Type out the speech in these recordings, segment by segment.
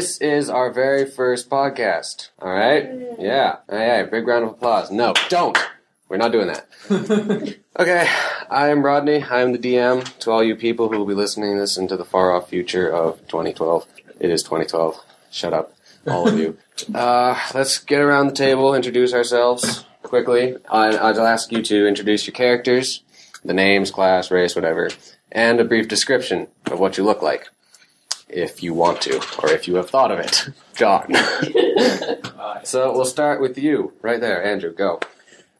This is our very first podcast. All right? Yeah. All right. Big round of applause. No, don't. We're not doing that. okay. I am Rodney. I am the DM to all you people who will be listening to this into the far off future of 2012. It is 2012. Shut up, all of you. Uh, let's get around the table, introduce ourselves quickly. I, I'll ask you to introduce your characters, the names, class, race, whatever, and a brief description of what you look like if you want to, or if you have thought of it. John. so we'll start with you, right there, Andrew. Go.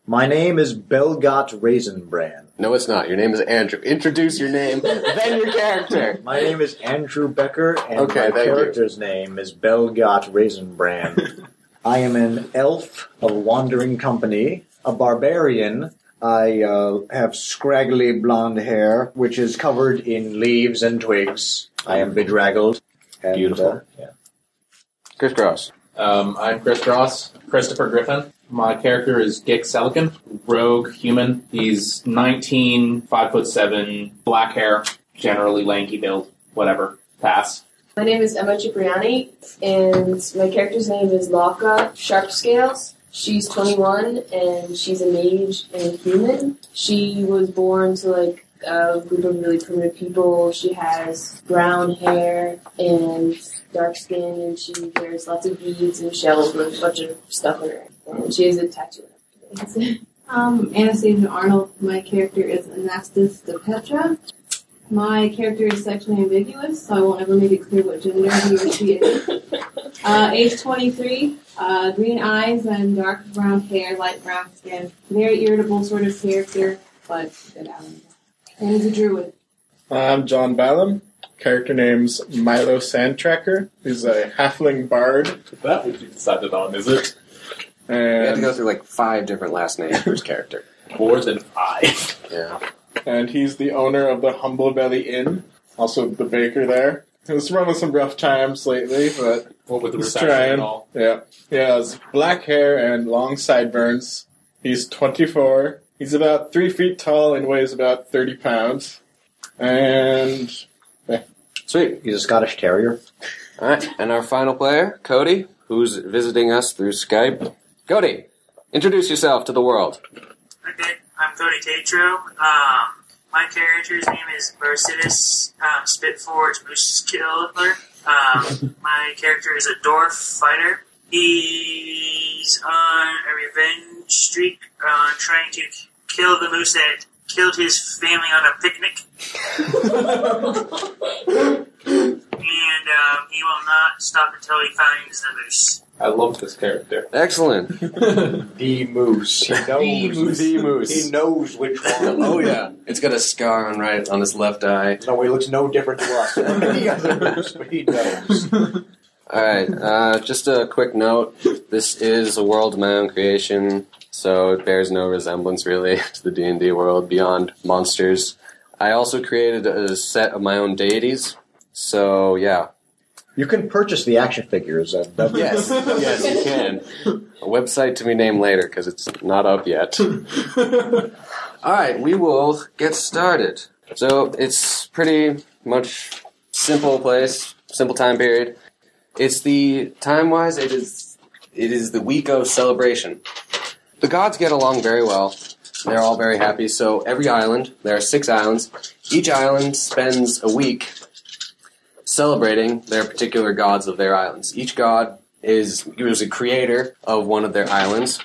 My name is Belgot Raisinbran. No, it's not. Your name is Andrew. Introduce your name, then your character. My name is Andrew Becker, and Okay, my thank you. character's name is Belgot Raisinbran. I am an elf of wandering company, a barbarian. I uh, have scraggly blonde hair, which is covered in leaves and twigs. I am bedraggled. And, Beautiful. uh, yeah. Chris Cross. Um, I'm Chris Ross, Christopher Griffin. My character is Dick Selican, rogue human. He's 19, 5 foot 7, black hair, generally lanky build, whatever. Pass. My name is Emma Cipriani, and my character's name is Laka Sharpscales. She's 21, and she's a mage and a human. She was born to like a group of really primitive people. She has brown hair and dark skin, and she wears lots of beads and shells with a bunch of stuff in her. And she has a tattoo. Um, Anastasia Arnold. My character is Anastas de Petra. My character is sexually ambiguous, so I won't ever make it clear what gender he or she is. Uh, age 23, uh, green eyes and dark brown hair, light brown skin. Very irritable sort of character, but good at it. And he's a druid. I'm John Ballum. Character name's Milo Sandtracker. He's a halfling bard. That what you decided on, is it? We had to go through like five different last names for his character. More than five. Yeah. and he's the owner of the Humble Belly Inn. Also the baker there. He's run with some rough times lately, but What with the he's recession trying. all. Yeah. He has black hair and long sideburns. He's 24. He's about 3 feet tall and weighs about 30 pounds. And Sweet. He's a Scottish Terrier. All right. And our final player, Cody, who's visiting us through Skype. Cody, introduce yourself to the world. Okay, I'm Cody Tatro. Um, my character's name is Barcitus um, Spitforge Moose Killer. Um, my character is a dwarf fighter. He's on a revenge streak, uh, trying to kill the moose that killed his family on a picnic. And um, he will not stop until he finds the moose. I love this character. Excellent. The moose. He knows. moose. The moose. He knows which one. oh yeah. It's got a scar on right on his left eye. No, he looks no different to us. he has a moose, but he knows. All right. Uh, just a quick note. This is a world of my own creation, so it bears no resemblance really to the D and D world beyond monsters. I also created a set of my own deities. So yeah. You can purchase the action figures at W. Yes. yes, you can. A website to be named later because it's not up yet. All right, we will get started. So it's pretty much simple place, simple time period. It's the time wise. It is it is the week of celebration. The gods get along very well. They're all very happy. So every island, there are six islands. Each island spends a week celebrating their particular gods of their islands. Each god is a creator of one of their islands.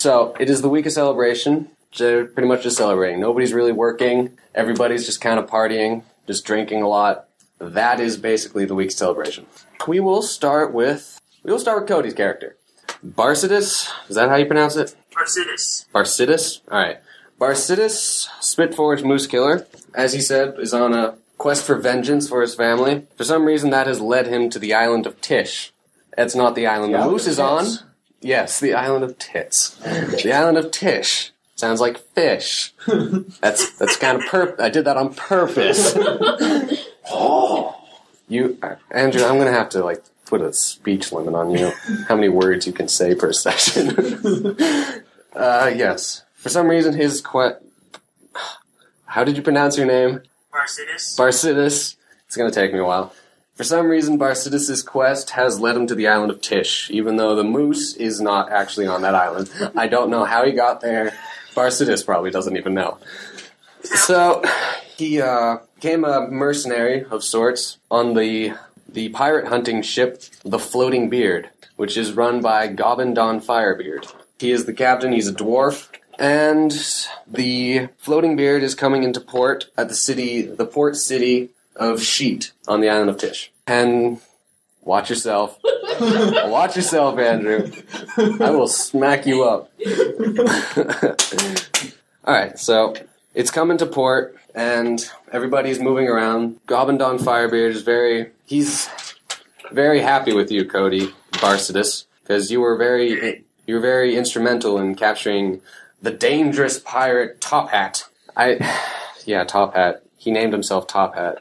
So it is the week of celebration. They're pretty much just celebrating. Nobody's really working. Everybody's just kind of partying, just drinking a lot. That is basically the week's celebration. We will start with we will start with Cody's character. Barcidus, is that how you pronounce it? Barcitus. Barcidus? Alright. Barcidus, Spitforge Moose Killer, as he said, is on a quest for vengeance for his family. For some reason, that has led him to the island of Tish. That's not the island the Yeah, moose is on. Yes, the island of Tits. The island of Tish. Sounds like fish. That's that's kind of perp. I did that on purpose. oh, You, Andrew, I'm gonna have to like put a speech limit on you. How many words you can say per session? uh, yes. For some reason, his que- How did you pronounce your name? Barcitus. Barcidus. It's gonna take me a while. For some reason, Barcidus' quest has led him to the island of Tish, even though the moose is not actually on that island. I don't know how he got there. Barcidus probably doesn't even know. So, he uh, became a mercenary of sorts on the the pirate hunting ship, the Floating Beard, which is run by Gobbin Don Firebeard. He is the captain. He's a dwarf, and the Floating Beard is coming into port at the city, the port city of Sheet on the island of Tish. And watch yourself. watch yourself, Andrew. I will smack you up. All right, so it's coming to port, and everybody's moving around. Gobbindon Firebeard is very he's very happy with you, Cody Barcidus, because you were very you were very instrumental in capturing the dangerous pirate Top Hat. I yeah, Top Hat. He named himself Top Hat.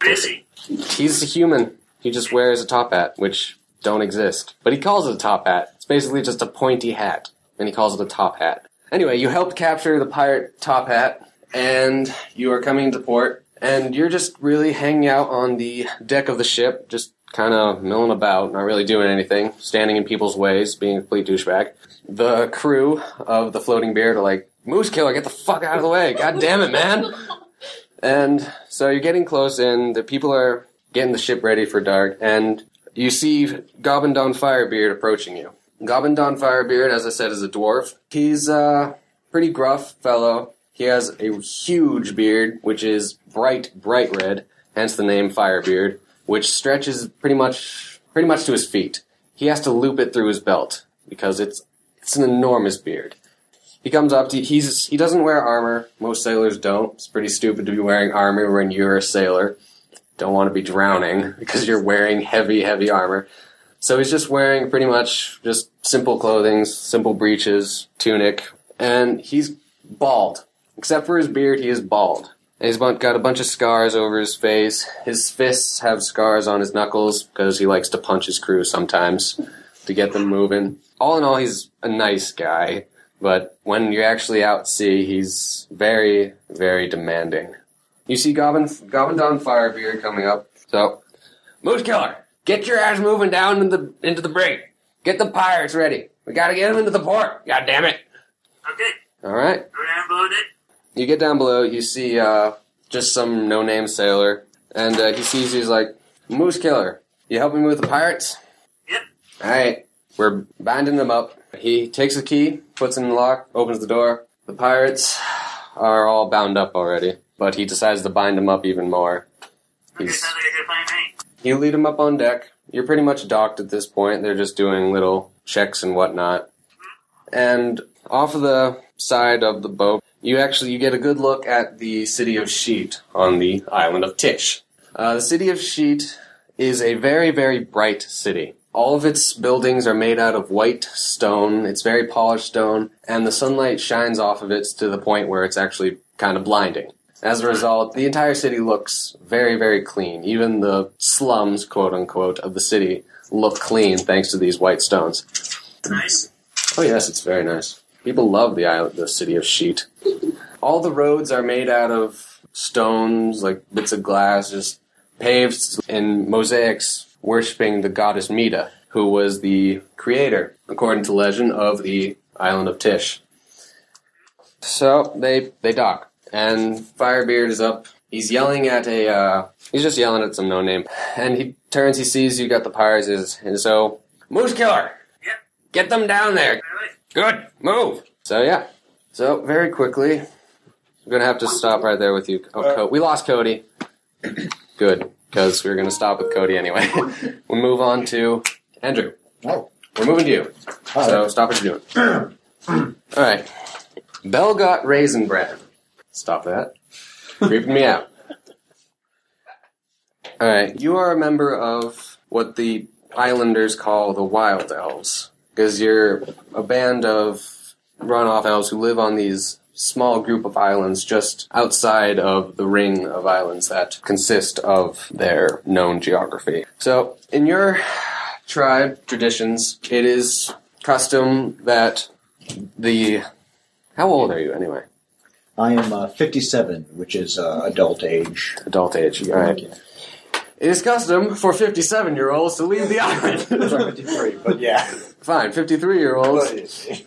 Busy. He's a human. He just wears a top hat, which don't exist. But he calls it a top hat. It's basically just a pointy hat, and he calls it a top hat. Anyway, you helped capture the pirate Top Hat, and you are coming to port, and you're just really hanging out on the deck of the ship, just kind of milling about, not really doing anything, standing in people's ways, being a complete douchebag. The crew of the Floating Beard are like, Moose Killer, get the fuck out of the way! God damn it, man! And so you're getting close in, the people are getting the ship ready for dark, and you see Goblin Don Firebeard approaching you. Goblin Don Firebeard, as I said, is a dwarf. He's a pretty gruff fellow. He has a huge beard, which is bright, bright red, hence the name Firebeard, which stretches pretty much pretty much to his feet. He has to loop it through his belt because it's it's an enormous beard. He comes up to he's he doesn't wear armor. Most sailors don't. It's pretty stupid to be wearing armor when you're a sailor. Don't want to be drowning because you're wearing heavy, heavy armor. So he's just wearing pretty much just simple clothing, simple breeches, tunic, and he's bald. Except for his beard, he is bald. And he's got a bunch of scars over his face. His fists have scars on his knuckles because he likes to punch his crew sometimes to get them moving. All in all, he's a nice guy, but when you're actually out at sea, he's very, very demanding. You see Goblin, Goblindon Firebeard coming up. So, Moose Killer, get your ass moving down into the, into the brig. Get the pirates ready. We gotta get them into the port. God damn it. Okay, Alright. go down it. You get down below, you see uh, just some no-name sailor, and uh, he sees you, he's like, Moose Killer, you help me with the pirates? Yep. Alright, we're binding them up. He takes the key, puts it in the lock, opens the door. The pirates are all bound up already, but he decides to bind them up even more. He's, sounds like a good plan me. you lead them up on deck. You're pretty much docked at this point. They're just doing little checks and whatnot. And off of the side of the boat, you actually you get a good look at the city of Sheet on the island of Tish. Uh, the city of Sheet is a very very bright city. All of its buildings are made out of white stone. It's very polished stone, and the sunlight shines off of it to the point where it's actually kind of blinding. As a result, the entire city looks very, very clean. Even the slums, quote unquote, of the city look clean thanks to these white stones. Nice. Oh yes, it's very nice. People love the island, the city of Sheet. All the roads are made out of stones, like bits of glass, just paved in mosaics, worshiping the goddess Mita, who was the creator, according to legend, of the island of Tish. So they they dock, and Firebeard is up. He's yelling at a. Uh, he's just yelling at some no name, and he turns. He sees you got the pyres, and so Moose Killer, Yep. get them down there. Right away. Good. Move. So yeah. So very quickly, I'm gonna have to stop right there with you. Oh, uh, Co- we lost Cody. Good, because we were gonna stop with Cody anyway. we'll move on to Andrew. Oh. We're moving to you. All So stop what you're doing. All right. Belgot Raisin bread. Stop that. Creeping me out. All right. You are a member of what the Islanders call the Wild Elves, because you're a band of runoff elves who live on these small group of islands just outside of the ring of islands that consist of their known geography. So, in your tribe traditions, it is custom that the. How old are you anyway? I am uh, 57, which is uh, adult age. Adult age. All right. It is custom for 57 year olds to leave the island. Sorry, 53, but yeah. Fine, 53 year olds.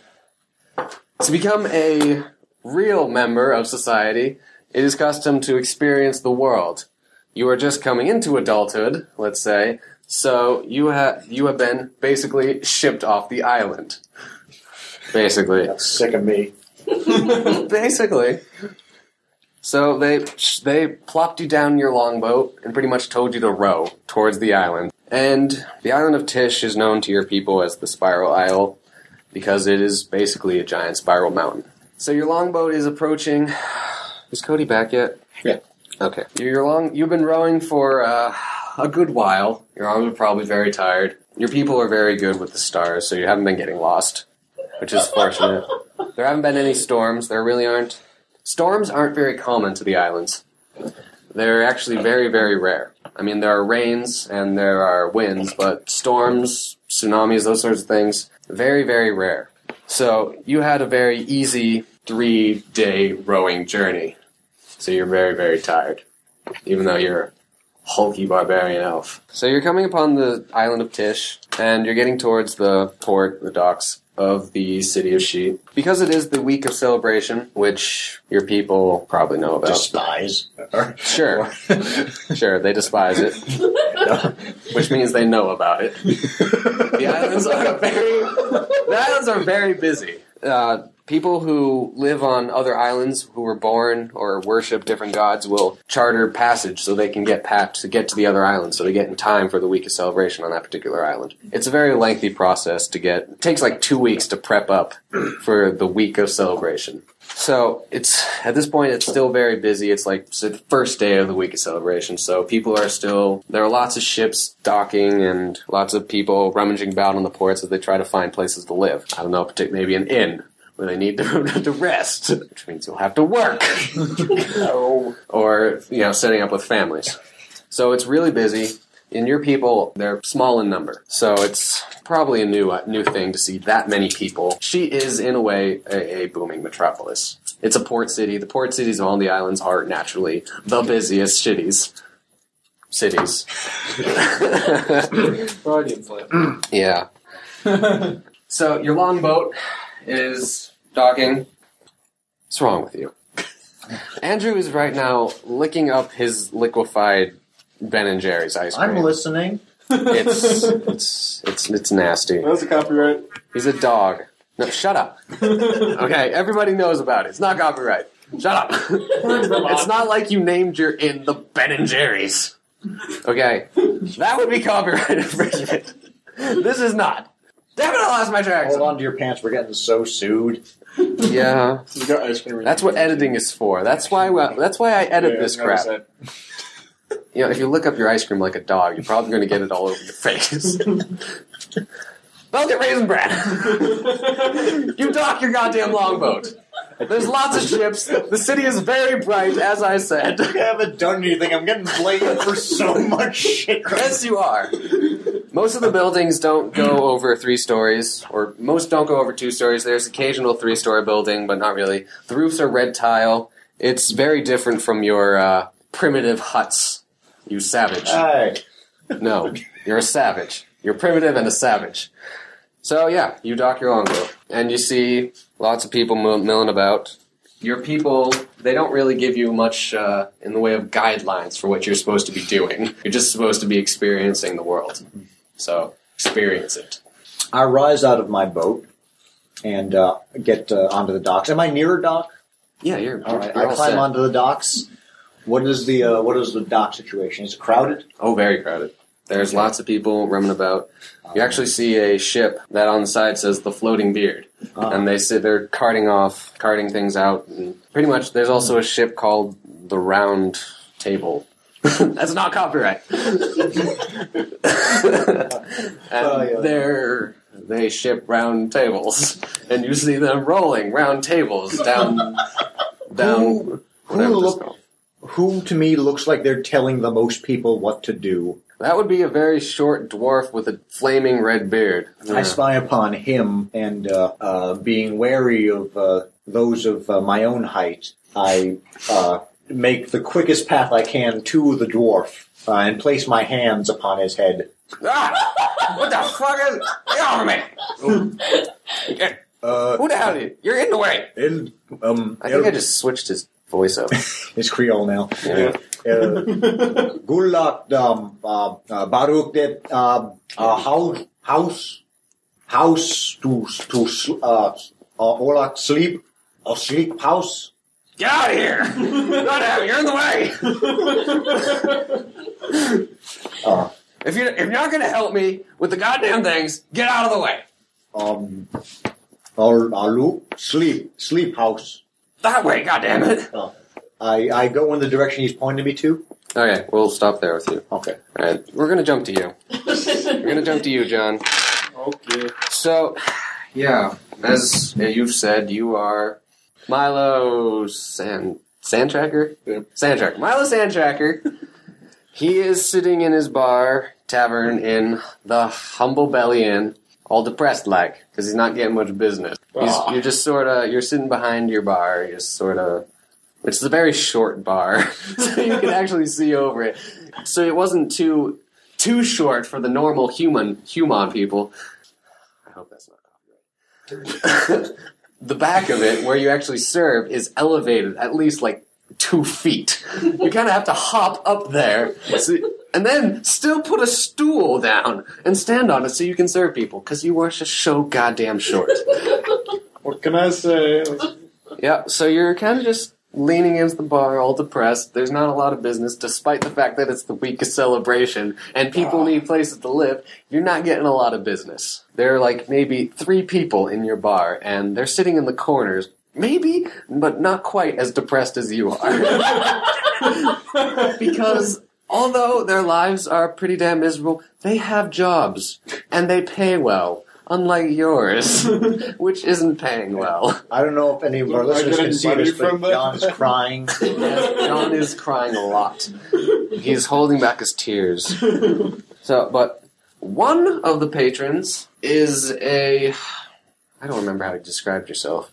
To become a real member of society, it is custom to experience the world. You are just coming into adulthood, let's say, so you have you have been basically shipped off the island. Basically, That's sick of me. basically. So they they plopped you down in your longboat and pretty much told you to row towards the island. And the island of Tish is known to your people as the Spiral Isle because it is basically a giant spiral mountain. So your longboat is approaching. Is Cody back yet? Yeah. Okay. You're long. You've been rowing for uh, a good while. Your arms are probably very tired. Your people are very good with the stars, so you haven't been getting lost, which is fortunate. There haven't been any storms. There really aren't. Storms aren't very common to the islands. They're actually very, very rare. I mean, there are rains and there are winds, but storms, tsunamis, those sorts of things, very, very rare. So you had a very easy three day rowing journey. So you're very, very tired, even though you're a hulky barbarian elf. So you're coming upon the island of Tish, and you're getting towards the port, the docks of the city of Sheet. Because it is the week of celebration, which your people probably know about. Despise. Sure. Sure, they despise it, which means they know about it. The islands are very, the islands are very busy. Uh, people who live on other islands who were born or worship different gods will charter passage so they can get pat to get to the other island so they get in time for the week of celebration on that particular island. It's a very lengthy process to get. It takes like two weeks to prep up for the week of celebration. So it's at this point it's still very busy. It's like it's the first day of the week of celebration. So people are still there are lots of ships docking and lots of people rummaging about on the ports as they try to find places to live. I don't know, maybe an inn where they need to, to rest, which means you'll have to work. Or, you know, setting up with families. So it's really busy. And your people, they're small in number. So it's probably a new uh, new thing to see that many people. She is, in a way, a, a booming metropolis. It's a port city. The port cities of all the islands are naturally the busiest cities. Cities. Yeah. so your longboat is docking. What's wrong with you? Andrew is right now licking up his liquefied Ben and Jerry's ice cream. I'm listening. It's it's it's it's nasty. That was a copyright. He's a dog. No, shut up. Okay, everybody knows about it. It's not copyright. Shut up. it's not like you named your in the Ben and Jerry's. Okay, that would be copyright infringement. This is not. Damn it! I lost my tracks. Hold on to your pants. We're getting so sued. Yeah, We got ice cream. that's what editing is for. That's why. That's why I edit Yeah, this crap. You know, if you look up your ice cream like a dog, you're probably going to get it all over your face. Velvet Raisin Bran! you dock your goddamn longboat. There's lots of ships. The city is very bright, as I said. I haven't done anything. I'm getting blamed for so much shit. Yes, you are. Most of the buildings don't go over three stories, or most don't go over two stories. There's occasional three story building, but not really. The roofs are red tile. It's very different from your uh, primitive huts, you savage. Hey, No, you're a savage. You're primitive and a savage. So yeah, you dock your longboat, and you see lots of people milling about. Your people, they don't really give you much uh, in the way of guidelines for what you're supposed to be doing. You're just supposed to be experiencing the world. So experience it. I rise out of my boat and uh, get uh, onto the docks. Am I near a dock? Yeah, you're. All right. you're I all climb set. onto the docks. What is the uh, what is the dock situation? Is it crowded? Oh, very crowded. There's lots of people roaming about. You actually see a ship that on the side says the Floating Beard. Uh, and they sit they're carting off, carting things out. And pretty much, there's also a ship called the Round Table. That's not copyright. and Oh, yeah. they're they ship round tables, and you see them rolling round tables down down Who- whatever who look- who to me looks like they're telling the most people what to do. That would be a very short dwarf with a flaming red beard. I spy upon him, and uh, uh, being wary of uh, those of uh, my own height, I uh, make the quickest path I can to the dwarf uh, and place my hands upon his head. Ah! What the fuck is? Get off of me! Uh, Who the hell are you? You're in the way. in, um, I think I just switched his voice up. It's Creole now. Yeah. Uh, Gulak, um, uh, uh, Baruch, that uh, uh, house, house, house to to sl- uh, uh, Olak sleep, or sleep house. Get out of here! God damn you're in the way. Uh, If you're if you're not gonna help me with the goddamn things, get out of the way. um, or uh, loop, sleep, sleep house. That way, goddamn it. I I go in the direction he's pointing me to. Okay, we'll stop there with you. Okay. All right, we're gonna jump to you. We're gonna jump to you, John. Okay. So, yeah, as you've said, you are Milo Sand Sandtracker. Yep. Sandtracker. Milo Sandtracker. He is sitting in his bar tavern in the Humble Belly Inn, all depressed like, because he's not getting much business. He's, ah. you're just sort of you're sitting behind your bar, you're just sort of. Which is a very short bar, so you can actually see over it. So it wasn't too too short for the normal human human people. I hope that's not copyright. the back of it, where you actually serve, is elevated at least like two feet. You kind of have to hop up there, so- and then still put a stool down and stand on it so you can serve people because you were just so goddamn short. What can I say? Yeah, so you're kind of just leaning against the bar, all depressed. There's not a lot of business, despite the fact that it's the weekest celebration and people ah. need places to live. You're not getting a lot of business. There are like maybe three people in your bar, and they're sitting in the corners. Maybe, but not quite as depressed as you are. because although their lives are pretty damn miserable, they have jobs and they pay well. Unlike yours, which isn't paying well. I don't know if any of our Am I listeners can see money this, but from that? John's crying. Yes, John is crying a lot. He's holding back his tears. So, but one of the patrons is a. I don't remember how you described yourself.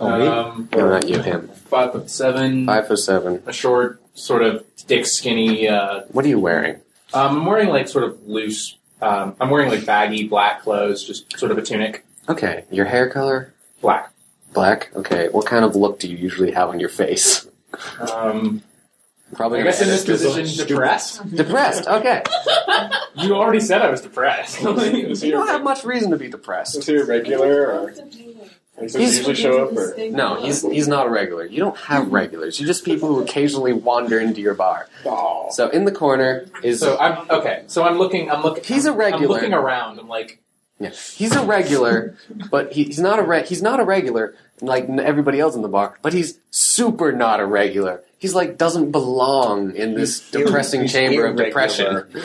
Oh, me? Um, No, not you, him. five foot seven, Five foot seven. a short, sort of thick, skinny. Uh, What are you wearing? um, I'm wearing like sort of loose. Um, I'm wearing like baggy black clothes, just sort of a tunic, Okay, your hair color? black. Black? Okay, what kind of look do you usually have on your face? Um, Probably I guess in this position, Stupid. depressed. depressed. Okay. You already said I was depressed. Is You don't have much reason to be depressed. is he a regular or does he He's- usually show up or? No, he's he's not a regular. You don't have hmm. regulars. You're just people who occasionally wander into your bar. Oh. So in the corner is so I'm okay. So I'm looking. I'm looking. He's a I'm regular. looking around. I'm like, Yeah, he's a regular, but he, he's not a re- he's not a regular like everybody else in the bar. But he's super not a regular. He's like doesn't belong in this He's depressing he's chamber of irregular. depression.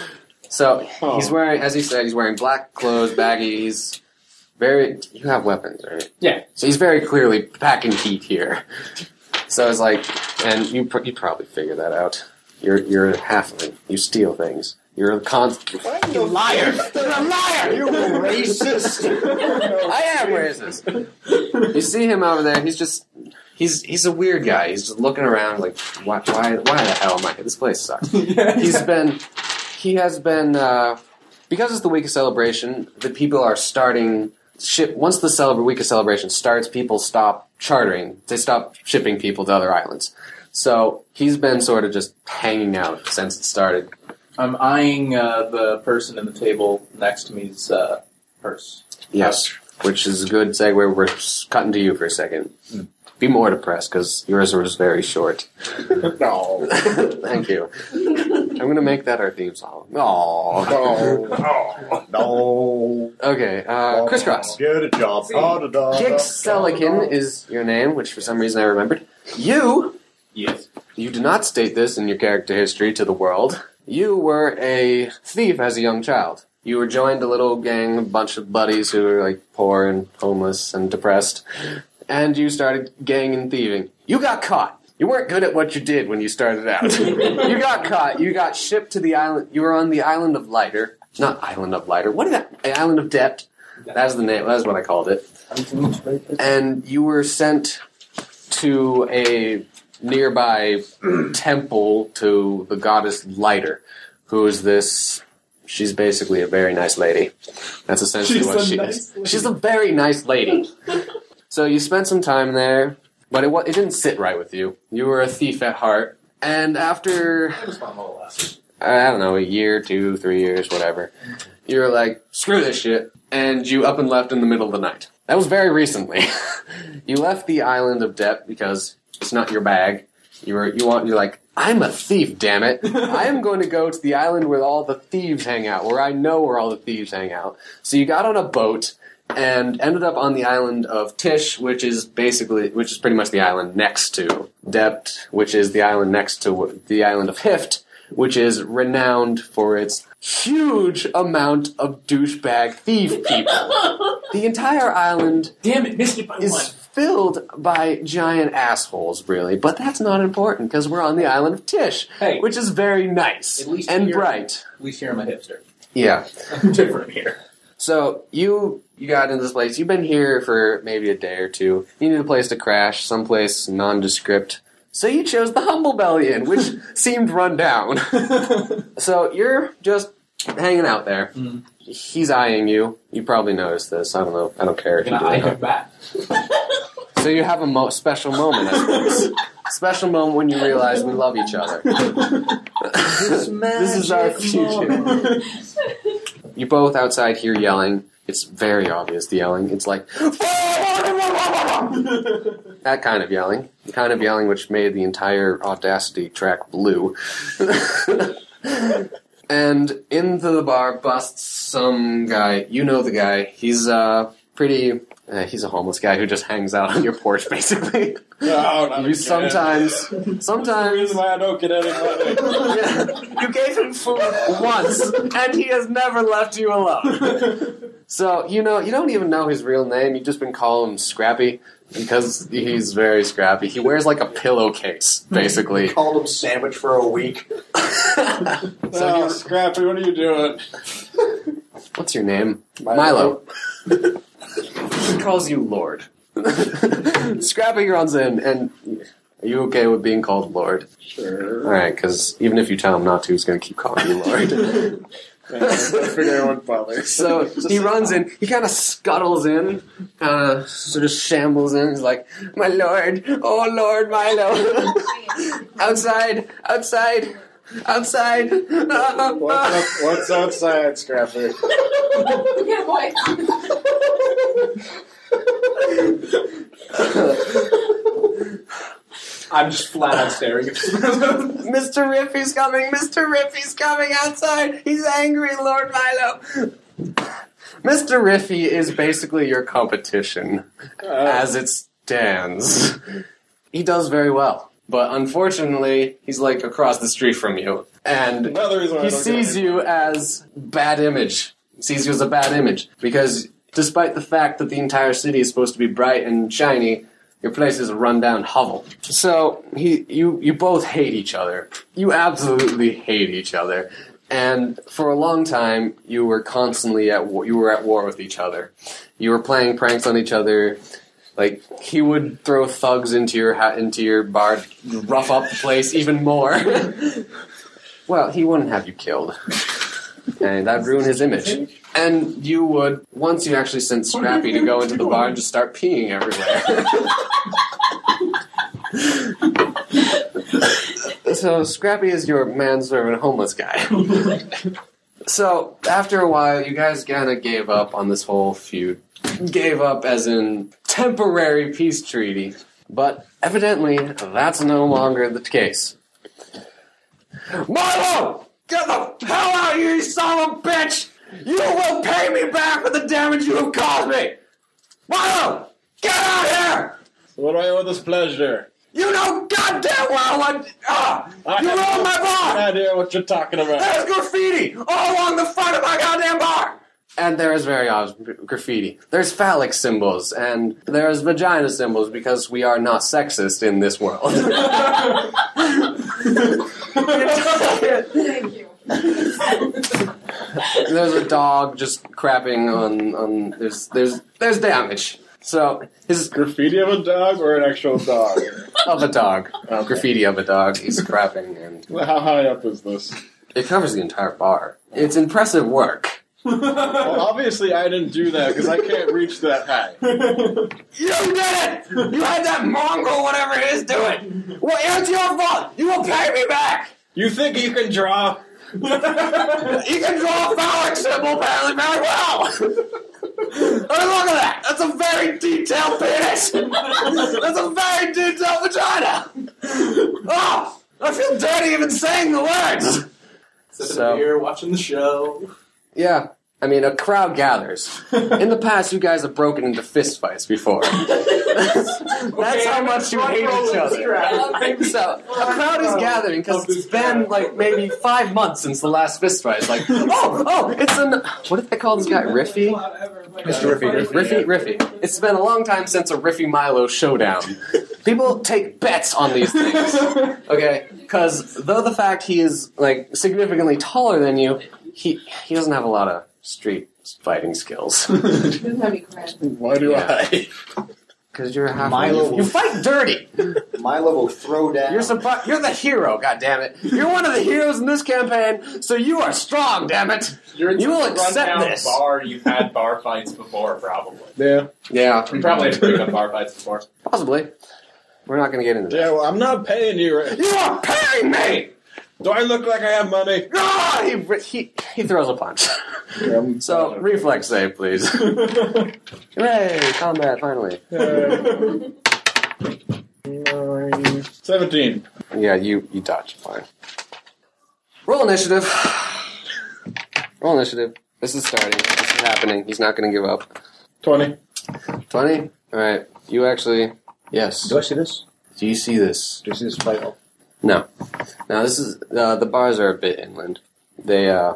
So Oh. he's wearing, as he said, he's wearing black clothes, baggies. Very, you have weapons, right? Yeah. So he's very clearly packing heat here. So it's like, and you pr- you probably figure that out. You're you're a halfling. You steal things. You're a con. You liar! You're a liar! You're racist! I am racist. You see him over there. He's just he's he's a weird guy. He's just looking around like why why why the hell am I here? This place sucks. He's been he has been uh, because it's the week of celebration. The people are starting ship once the celebra- week of celebration starts. People stop chartering. They stop shipping people to other islands. So he's been sort of just hanging out since it started. I'm eyeing uh, the person in the table next to me's uh, purse. Yes, which is a good segue. We're cutting to you for a second. Be more depressed because yours was very short. No. Thank you. I'm gonna make that our theme song. Aww. Oh. no. Okay, uh, crisscross. Get a job. Da, Selikin is your name, which for some reason I remembered. You, Yes. you do not state this in your character history to the world. You were a thief as a young child. You were joined a little gang, a bunch of buddies who were like poor and homeless and depressed, and you started gang and thieving. You got caught. You weren't good at what you did when you started out. you got caught. You got shipped to the island. You were on the island of Lighter. Not island of Lighter. What is that? The island of Debt. That's the name. That's what I called it. And you were sent to a nearby temple to the goddess Lighter, who is this. She's basically a very nice lady. That's essentially She's what she nice is. lady. She's a very nice lady. so you spent some time there, but it it didn't sit right with you. You were a thief at heart, and after It was fun little lesson. I don't know, a year, two, three years, whatever. You're like, screw this shit, and you up and left in the middle of the night. That was very recently. you left the island of Depp because it's not your bag. You were, you want, you're like, I'm a thief, damn it. I am going to go to the island where all the thieves hang out, where I know where all the thieves hang out. So you got on a boat and ended up on the island of Tish, which is basically, which is pretty much the island next to Dept, which is the island next to the island of Hift, which is renowned for its huge amount of douchebag thief people. the entire island Damn it, missed it by is one. filled by giant assholes, really. But that's not important because we're on the island of Tish, Hey. which is very nice At least and here- bright. At least here I'm a hipster. Yeah. I'm different here. So you you got into this place. You've been here for maybe a day or two. You need a place to crash, someplace nondescript. So you chose the Humble Belly Inn, which seemed run down. so you're just hanging out there. Mm. He's eyeing you. You probably noticed this. I don't know. I don't care if you I do. him back. So you have a mo- special moment, I suppose. special moment when you realize we love each other. this is our future. You both outside here yelling. It's very obvious the yelling. It's like that kind of yelling. The kind of yelling which made the entire Audacity track blue. and into the bar busts some guy. You know the guy. He's uh pretty. Uh, he's a homeless guy who just hangs out on your porch, basically. No, not You again. sometimes, That's the sometimes reason why I don't get any money. yeah. You gave him food once, and he has never left you alone. So you know, you don't even know his real name. You've just been calling him Scrappy because he's very scrappy. He wears like a pillowcase, basically. Called him sandwich for a week. so oh, Scrappy, what are you doing? what's your name? Milo. He calls you Lord. Scrappy runs in, and are you okay with being called Lord? Sure. All right, because even if you tell him not to, he's going to keep calling you Lord. Yeah, I figure it won't bother. So he runs in. He kind of scuttles in, kind of sort of shambles in. He's like, "My lord, oh lord, Milo, outside, outside, outside." What's, up, what's outside, Scrappy? Good boy. I'm just flat out staring at Mr. Riffy's coming. Mr. Riffy's coming outside. He's angry, Lord Milo. Mr. Riffy is basically your competition. Uh, as it stands. He does very well. But unfortunately, he's like across the street from you. And another reason why I he don't sees you as bad image. Sees you as a bad image. Because despite the fact that the entire city is supposed to be bright and shiny, your place is a rundown hovel. So he you you both hate each other. You absolutely hate each other. And for a long time, you were constantly at war. You were at war with each other. You were playing pranks on each other. Like he would throw thugs into your ha- into your bar, rough up the place even more. well, he wouldn't have you killed, and that'd ruin his image. And you would once you actually sent Scrappy to go into the bar and just start peeing everywhere. so Scrappy is your manservant homeless guy. so after a while, you guys kind of gave up on this whole feud. Gave up as in temporary peace treaty. But evidently, that's no longer the case. Milo! Get the hell out of here, you son of a bitch! You will pay me back for the damage you have caused me! Milo! Get out here! What do I owe this pleasure? You know goddamn well what. Ah! I You ruined my bar! I have no idea what you're talking about. There's graffiti all along the front of my goddamn bar! And there is very obvious graffiti. There's phallic symbols, and there's vagina symbols because we are not sexist in this world. Thank you. there's a dog just crapping on, on there's there's there's damage. So his Graffiti of a dog or an actual dog? of a dog. Okay. graffiti of a dog. He's crapping, and How high up is this? it covers the entire bar. It's impressive work. Well, obviously I didn't do that because I can't reach that high. You did it! You had that mongrel, whatever it is, do it! Well, it's your fault! You will pay me back! You think you can draw? You can draw a phallic symbol apparently very well! I mean, look at that! That's a very detailed penis! That's a very detailed vagina! Oh! I feel dirty even saying the words! Sitting So- here watching the show. Yeah. I mean, a crowd gathers. In the past, you guys have broken into fistfights before. That's how much you hate each other. So, a crowd is gathering because it's been like maybe five months since the last fistfight. It's like, oh, oh, it's an. What did they call this guy? Riffy? Mr. Riffy. Riffy, Riffy. It's been a long time since a Riffy Milo showdown. People take bets on these things, okay? Because though the fact he is like significantly taller than you, he he doesn't have a lot of street fighting skills. Doesn't have any credit. Why do Yeah. I? Because you're half Milo- you fight dirty. Milo will throw down. You're suppo- you're the hero. God damn it! You're one of the heroes in this campaign, so you are strong. Damn it! You're in You will some accept rundown this. bar. You've had bar fights before, probably. Yeah. Yeah, You probably had pretty good bar fights before. possibly. We're not going to get into Yeah, well, I'm not paying you. Right. You are paying me. Do I look like I have money? Ah! He he he throws a punch. Um, So reflex save, please. Hooray! Combat finally. uh, nine, Seventeen. Yeah, you you dodge. Fine. Roll initiative. Roll initiative. This is starting. This is happening. He's not going to give up. Twenty. Twenty. All right. You actually. Yes. Do I see this? Do you see this? Do I see this fight? No. Now this is uh, the bars are a bit inland. They uh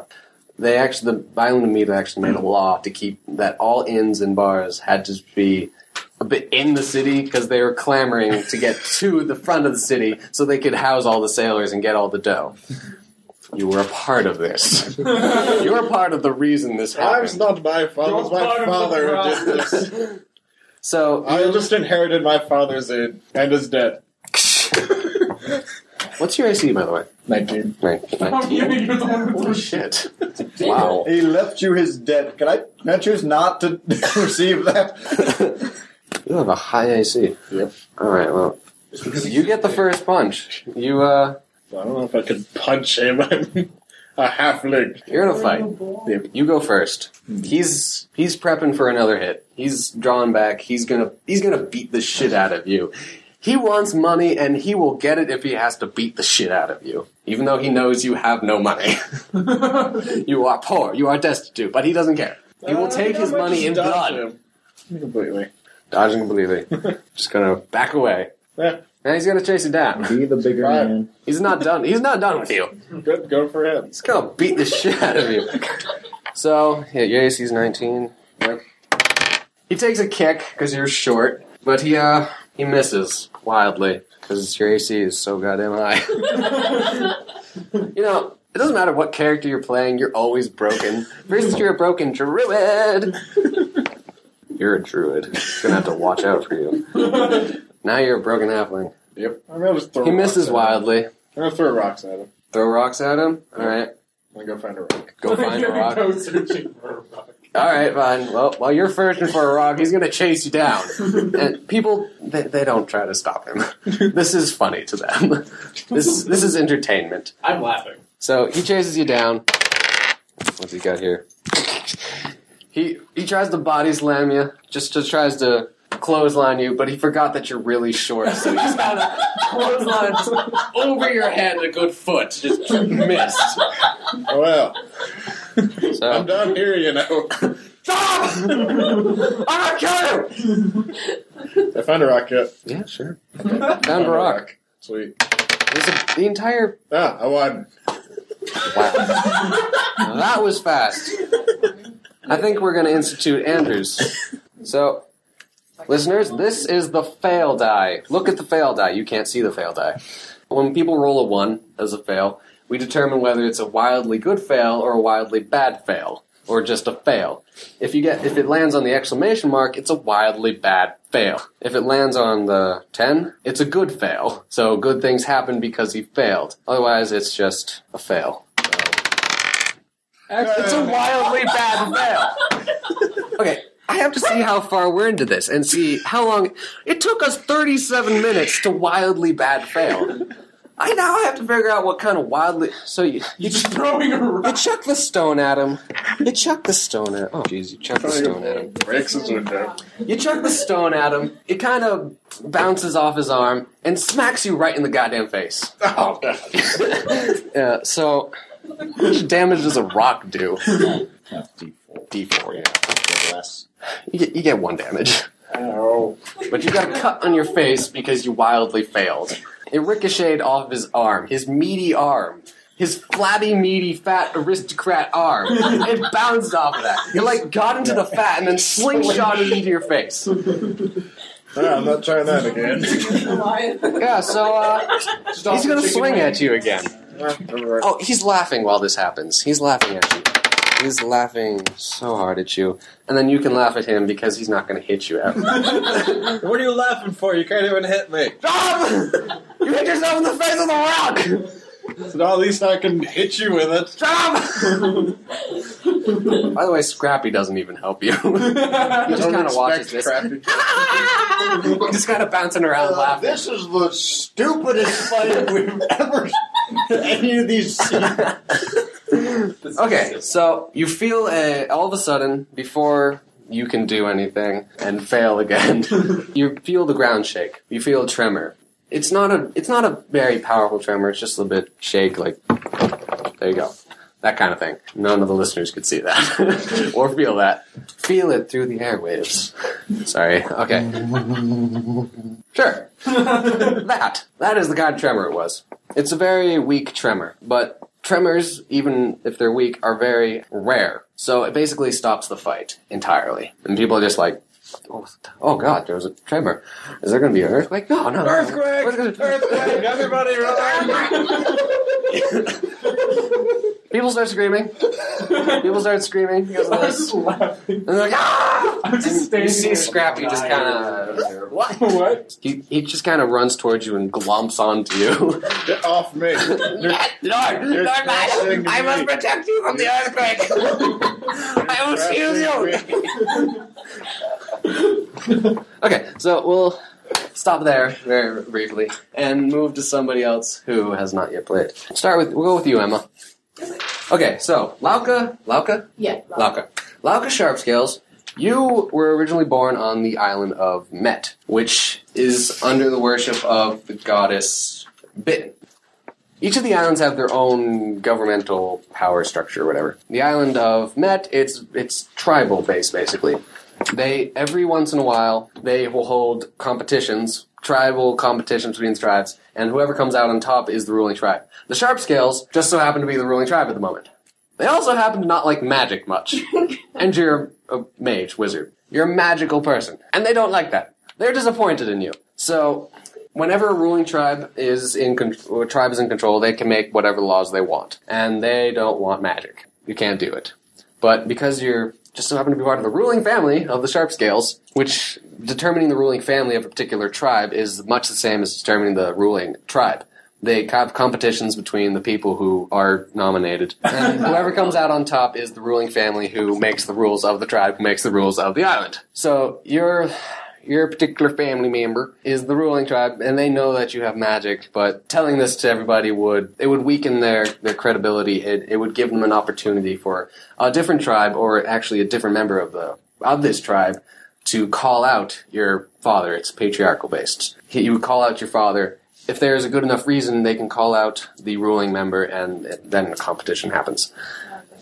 they actually the island of Mead actually made a law to keep that all inns and bars had to be a bit in the city because they were clamoring to get to the front of the city so they could house all the sailors and get all the dough. You were a part of this. You were part of the reason this That was not my fault. It was my part of the father who did this. So I just inherited my father's aid and is dead. What's your AC by the way? Nineteen. Right, You're the one Holy shit! Wow. He left you his debt. Can I, can I choose not to receive that? You have a high AC. Yep. All right. Well, you get the first punch. You uh, I don't know if I could punch him. I'm a halfling. you're in a fight. You go first. He's he's prepping for another hit. He's drawing back. He's gonna he's gonna beat the shit out of you. He wants money, and he will get it if he has to beat the shit out of you, even though he knows you have no money. you are poor. You are destitute, but he doesn't care. He will Uh, take I his money just in dodge blood. him. Completely. Dodging completely. Just gonna back away. Yeah. And he's gonna chase you down. Be the bigger Right. man. He's not done. He's not done with you. Good. Go for him. He's gonna beat the shit out of you. So, yeah, your AC's 19. Yep. He takes a kick because you're short, but he uh he misses wildly because your AC is so goddamn high. you know, it doesn't matter what character you're playing, you're always broken. Versus you're a broken druid. You're a druid. He's gonna have to watch out for you. Now you're a broken halfling. Yep. I'm gonna just throw. He rocks misses at him. wildly. I'm gonna throw rocks at him. Throw rocks at him. All right, I'm gonna go find a rock. go find a rock. Go searching for a rock. All right, fine. Well, while you're searching for a rock, he's going to chase you down. And people, they, they don't try to stop him. This is funny to them. This this is entertainment. I'm laughing. So he chases you down. What's he got here? He he tries to body slam you. Just just tries to clothesline you, but he forgot that you're really short, so he just got a clothesline just over your head a good foot. Just missed. Oh, well, I'm So down here, you know. stop! I'm gonna kill you. I found a rock yet. Yeah, sure. Found a rock. Sweet. There's a, the entire. Ah, I won. Wow. that was fast. I think we're going to institute Andrews. So, listeners, this is the fail die. Look at the fail die. You can't see the fail die. When people roll a 1 as a fail, we determine whether it's a wildly good fail or a wildly bad fail. or just a fail. If you get if it lands on the exclamation mark, it's a wildly bad fail. If it lands on the 10, it's a good fail. So good things happen because he failed. Otherwise, it's just a fail. It's a wildly bad fail. Okay, I have to see how far we're into this and see how long. It took us 37 minutes to wildly bad fail. I now I have to figure out what kind of wildly. So you you, Just throwing a you chuck the stone at him. You chuck the stone at. Oh jeez, you chuck the stone at him. Breaks his window. You chuck the stone at him. It kind of bounces off his arm and smacks you right in the goddamn face. Oh, God. yeah. So, how much damage does a rock do? D4. D4. Yeah. Less. You get, you get one damage. Ow. But you got a cut on your face because you wildly failed. It ricocheted off of his arm, his meaty arm, his flabby, meaty, fat aristocrat arm. It bounced off of that. It like got into the fat and then slingshotted into your face. Ah, I'm not trying that again. Yeah, so uh, he's gonna swing at you again. Ah, never. Oh, he's laughing while this happens. He's laughing at you. He's laughing so hard at you, and then you can laugh at him because he's not going to hit you ever. What are you laughing for? You can't even hit me. Stop! You hit yourself in the face with a rock! So now at least I can hit you with it. Stop! By the way, Scrappy doesn't even help you. he just kind of watches expect this. just kind of bouncing around Uh, laughing. this is the stupidest fight we've ever any of these seen. Okay, so you feel a, all of a sudden, before you can do anything and fail again, you feel the ground shake. You feel a tremor. It's not a it's not a very powerful tremor. It's just a little bit shake, like there you go, that kind of thing. None of the listeners could see that or feel that. Feel it through the airwaves. Sorry. Okay. Sure. that that is the kind of tremor it was. It's a very weak tremor, but tremors, even if they're weak, are very rare. So it basically stops the fight entirely. And people are just like, oh, oh god, there was a tremor. Is there going to be an earthquake? No, no. no. Earthquake! What's gonna- Earthquake! Everybody run! People start screaming. People start screaming because of I'm just laughing. And they're like, ah! I'm just And standing you see Scrappy just kind of what? What? He, he just kind of runs towards you and glomps onto you. Get off me! Lord, Lord, you're Lord, I must protect you from the earthquake. I will shield you. okay, so we'll stop there very briefly and move to somebody else who has not yet played. Start with we'll go with you, Emma. Okay, so Lauka, Lauka, Yeah. Lauka, Lauka Sharpscales. You were originally born on the island of Met, which is under the worship of the goddess Bitten. Each of the islands have their own governmental power structure, or whatever. The island of Met, it's it's tribal based basically. They every once in a while they will hold competitions, tribal competitions between the tribes, and whoever comes out on top is the ruling tribe. The Sharpscales just so happen to be the ruling tribe at the moment. They also happen to not like magic much, and you're a mage wizard. You're a magical person, and they don't like that. They're disappointed in you. So whenever a ruling tribe is in con- tribe is in control, they can make whatever laws they want, and they don't want magic. You can't do it. But because you're just so happen to be part of the ruling family of the Sharpscales, which determining the ruling family of a particular tribe is much the same as determining the ruling tribe. They have competitions between the people who are nominated, and whoever comes out on top is the ruling family who makes the rules of the tribe, who makes the rules of the island. So you're your particular family member is the ruling tribe, and they know that you have magic. But telling this to everybody would it would weaken their their credibility. It it would give them an opportunity for a different tribe, or actually a different member of the of this tribe, to call out your father. It's patriarchal based. He- You would call out your father. If there is a good enough reason, they can call out the ruling member, and then a competition happens.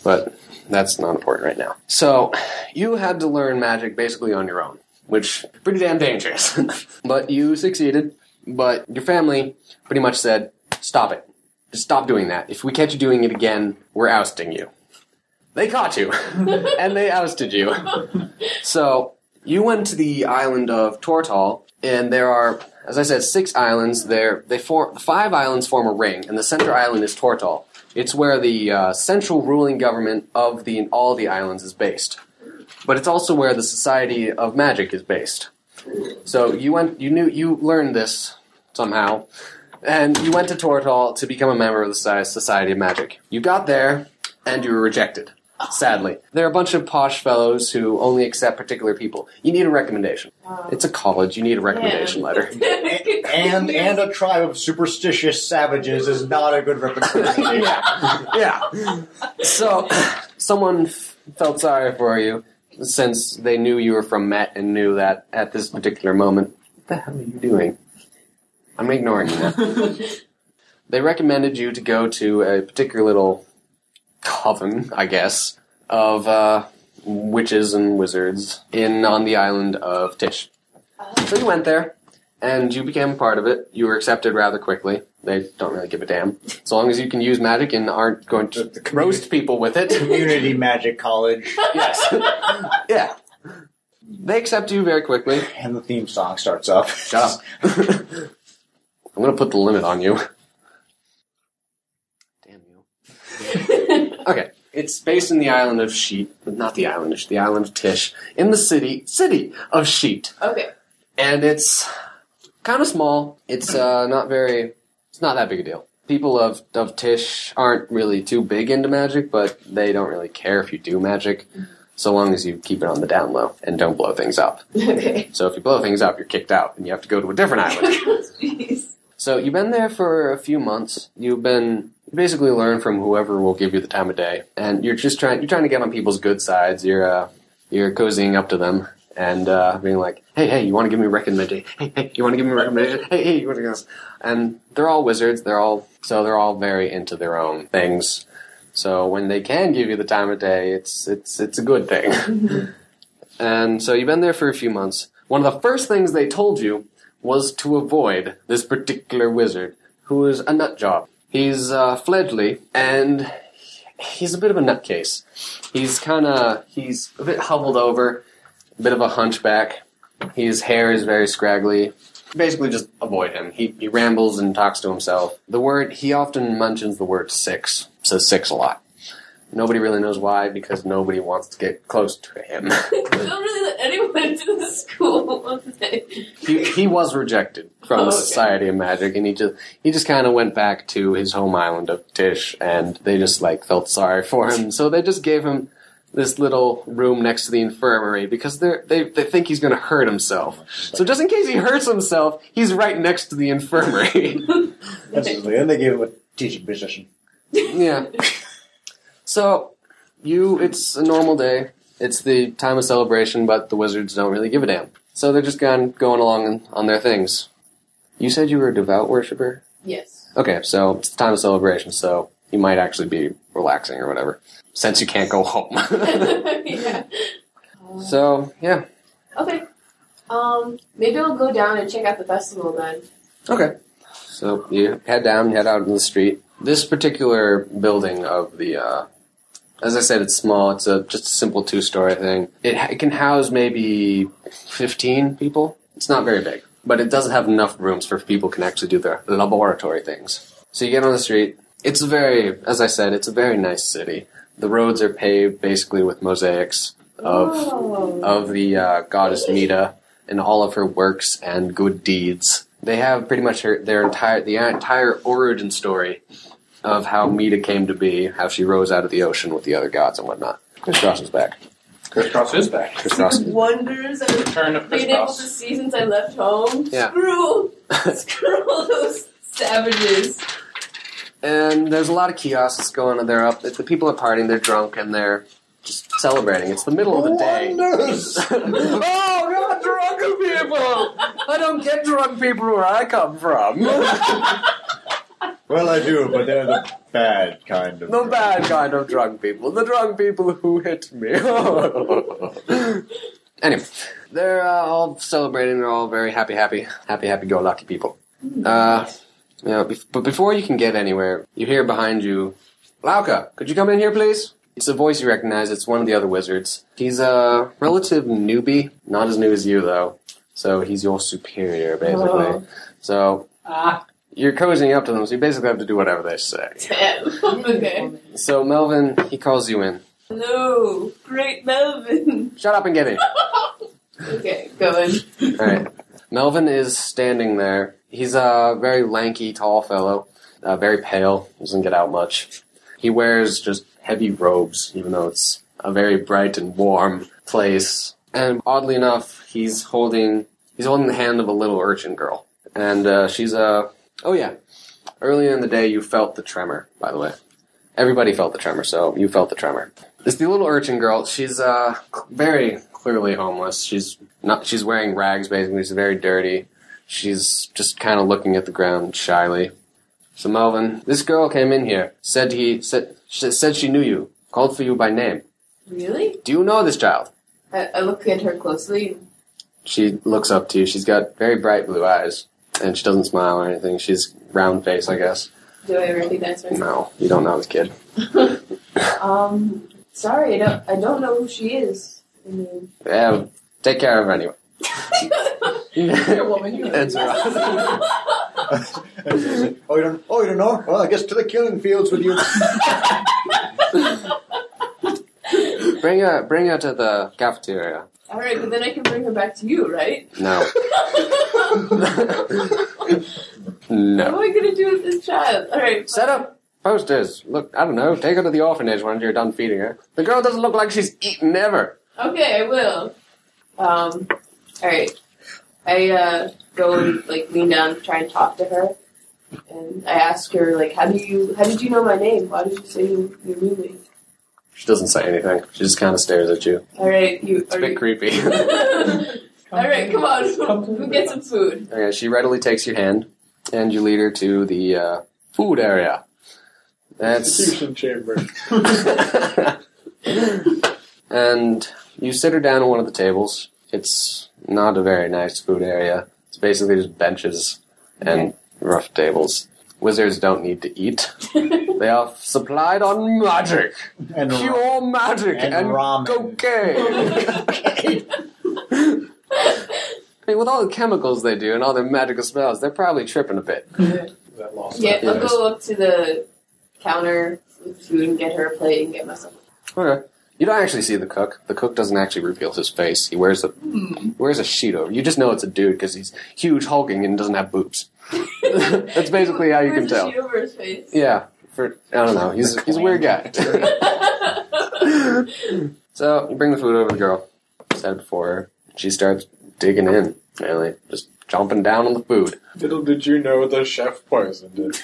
But that's not important right now. So you had to learn magic basically on your own which pretty damn dangerous. but you succeeded. But your family pretty much said, "Stop it! Just stop doing that. If we catch you doing it again, we're ousting you." They caught you, and they ousted you. So you went to the island of Tortal, and there are, as I said, six islands. There, they form five islands form a ring, and the center island is Tortal. It's where the uh, central ruling government of the all the islands is based, but it's also where the Society of Magic is based. So you went, you knew, you learned this somehow, and you went to Tortal to become a member of the Society of Magic. You got there, and you were rejected. Sadly, there are a bunch of posh fellows who only accept particular people. You need a recommendation. Oh. It's a college. You need a recommendation letter. and and a tribe of superstitious savages is not a good representation. yeah. So, someone felt sorry for you since they knew you were from Met and knew that at this particular moment, what the hell are you doing? I'm ignoring you now. they recommended you to go to a particular little coven, I guess, of uh, witches and wizards in on the island of Tish. So you went there, and you became a part of it. You were accepted rather quickly. They don't really give a damn. As long as you can use magic and aren't going to roast people with it. Community Magic College, yes. yeah. They accept you very quickly. and the theme song starts up. Shut up. I'm going to put the limit on you. Damn you. Okay. It's based in the island of Sheet. Not the island of the island of Tish. In the city, city of Sheet. Okay. and it's kind of small. It's uh, not very. It's not that big a deal. People of of Tish aren't really too big into magic, but they don't really care if you do magic, so long as you keep it on the down low and don't blow things up. Okay. So if you blow things up, you're kicked out, and you have to go to a different island. Jeez. So you've been there for a few months. You've been you basically learn from whoever will give you the time of day, and you're just trying you're trying to get on people's good sides. You're uh, you're cozying up to them and uh, being like, "Hey, hey, you want to give me a recommendation? Hey, hey, you want to give me a recommendation? Hey, hey, you want to give us?" And they're all wizards. They're all so they're all very into their own things. So when they can give you the time of day, it's it's it's a good thing. and so you've been there for a few months. One of the first things they told you was to avoid this particular wizard, who is a nut job. He's uh, fledgly, and he's a bit of a nutcase. He's kind of he's a bit hobbled over, bit of a hunchback. His hair is very scraggly. Basically, just avoid him. He, he rambles and talks to himself. The word he often mentions the word six. Says six a lot. Nobody really knows why because nobody wants to get close to him. Don't really let anyone into the school. He, he was rejected from Oh, the okay. Society of Magic, and he just he just kind of went back to his home island of Tish, and they just like felt sorry for him, so they just gave him this little room next to the infirmary because they they they think he's going to hurt himself. So just in case he hurts himself, he's right next to the infirmary. Absolutely. And they gave him a teaching position. yeah. So you, it's a normal day. It's the time of celebration, but the wizards don't really give a damn. So they're just gone going along on their things. You said you were a devout worshiper. Yes. Okay, so it's the time of celebration, so you might actually be relaxing or whatever, since you can't go home. yeah. so yeah, Okay. Um, maybe I'll go down and check out the festival then. okay. So you head down, head out in the street. This particular building of the, uh, as I said, it's small. It's a just a simple two-story thing. It, it can house maybe fifteen people. It's not very big, but it doesn't have enough rooms for people can actually do their laboratory things. So you get on the street. It's a very, as I said, it's a very nice city. The roads are paved basically with mosaics of Oh. of the uh, goddess Mita and all of her works and good deeds. They have pretty much her, their entire the entire origin story of how Mita came to be, how she rose out of the ocean with the other gods and whatnot. Chris Cross is back. Chris Cross is back. Chris Cross. Wonders I've Return of Chris been able to Cross. see since I left home. Yeah. Screw, screw all those savages. And there's a lot of kiosks going on. They're up. The people are partying. They're drunk and they're just celebrating. It's the middle of the day. Wonders! oh, God, drunk people! I don't get drunk people where I come from. well, I do, but they're the bad kind of. The bad kind of drunk people. The drunk people who hit me. anyway, they're uh, all celebrating. They're all very happy, happy, happy, happy go lucky people. Uh, you know, bef- but before you can get anywhere, you hear behind you, Lauka, could you come in here, please? It's a voice you recognize. It's one of the other wizards. He's a relative newbie, not as new as you though. So he's your superior, basically. Oh. So Ah. you're cozying up to them, so you basically have to do whatever they say. Okay. So Melvin, he calls you in. Hello, great Melvin. Shut up and get in. okay, go in. All right. Melvin is standing there. He's a very lanky, tall fellow, uh, very pale. Doesn't get out much. He wears just heavy robes, even though it's a very bright and warm place. And oddly enough, he's holding he's holding the hand of a little urchin girl, and uh, she's a oh yeah. Earlier in the day, you felt the tremor. By the way, everybody felt the tremor, so you felt the tremor. It's the little urchin girl. She's uh very clearly homeless. She's not. She's wearing rags. Basically, she's very dirty. She's just kind of looking at the ground shyly. So Melvin, this girl came in here. Said he said she said she knew you. Called for you by name. Really? Do you know this child? I, I look at her closely. She looks up to you. She's got very bright blue eyes, and she doesn't smile or anything. She's round face, I guess. Do I recognize her? No, you don't know this kid. Um, sorry, I don't. I don't know who she is. I mean, Yeah, take care of her anyway. you're a woman. You That's right. oh, you don't. Oh, you don't know? Well, I guess to the killing fields with you. Bring her, bring her to the cafeteria. All right, but then I can bring her back to you, right? No, no. What no. am I gonna do with this child? All right, Set up posters. Look, I don't know. Take her to the orphanage when you're done feeding her. The girl doesn't look like she's eaten ever. Okay, I will. Um, all right. I uh, go and like lean down, to try and talk to her, and I ask her like, "How do you? How did you know my name? Why did you say you, you knew me?" She doesn't say anything. She just kind of stares at you. All right, you. It's a bit you creepy. all right, come on, go get some food. okay, she readily takes your hand, and you lead her to the uh, food area. That's Execution chamber. and you sit her down at one of the tables. It's not a very nice food area. It's basically just benches and rough tables. Wizards don't need to eat. they are supplied on magic, And ra- pure magic, and and, ramen. cocaine. I mean, with all the chemicals they do and all their magical spells, they're probably tripping a bit. Yeah, I'll go up to the counter with food and get her a plate and get myself. Okay. You don't actually see the cook. The cook doesn't actually reveal his face. He wears a he wears a sheet over. You just know it's a dude because he's huge, hulking, and doesn't have boobs. That's basically how you can Where's the tell. sheet over his face? Yeah, for I don't know. He's he's a weird guy. so you bring the food over to the girl. Said before. She starts digging in, really, just jumping down on the food. Little did you know the chef poisoned it.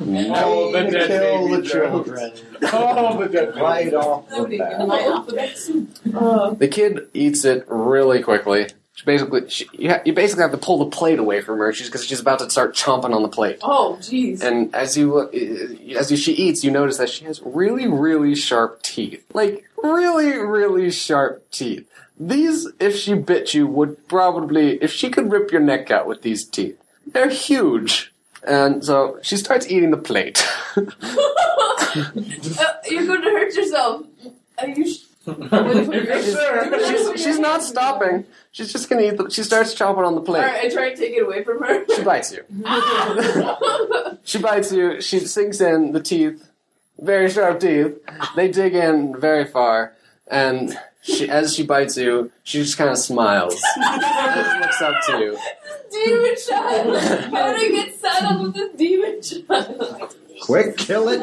Oh, the to dead kill baby the jokes. children Oh, the dead right off the bat. can of that. Oh, The kid eats it really quickly. She basically, she, you, ha- you basically have to pull the plate away from her. She's because she's about to start chomping on the plate. oh, jeez. And as you look, as you, she eats, you notice that she has really, really sharp teeth. Like really, really sharp teeth. These, if she bit you, would probably, if she could rip your neck out with these teeth, they're huge. And so she starts eating the plate. Uh, you're going to hurt yourself. Are you? Sh- she's, she's not stopping. She's just gonna eat. The, she starts chomping on the plate. right, I try and take it away from her. She bites you. Ah! She bites you. She sinks in the teeth, very sharp teeth. They dig in very far, and she, as she bites you, she just kind of smiles looks up to you. Demon child. How do I get saddled with this demon child? Quick, kill it.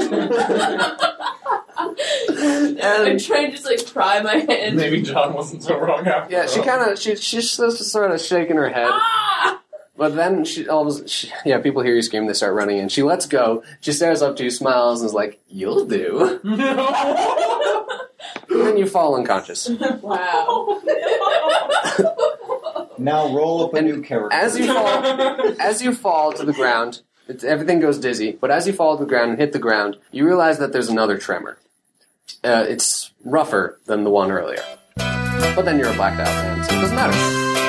I'm trying to just like pry my hand. Maybe John wasn't so wrong after Yeah, she all. kind of she she's just sort of shaking her head, Ah! but then she all of a sudden, she, yeah, people hear you scream, they start running in. She lets go. She stares up to you, smiles, and is like, "You'll do." And then you fall unconscious. Wow. Now roll up a And new character. As you fall, as you fall to the ground, it's, everything goes dizzy. But as you fall to the ground and hit the ground, you realize that there's another tremor. Uh, it's rougher than the one earlier. But then you're a blacked out man, so it doesn't matter.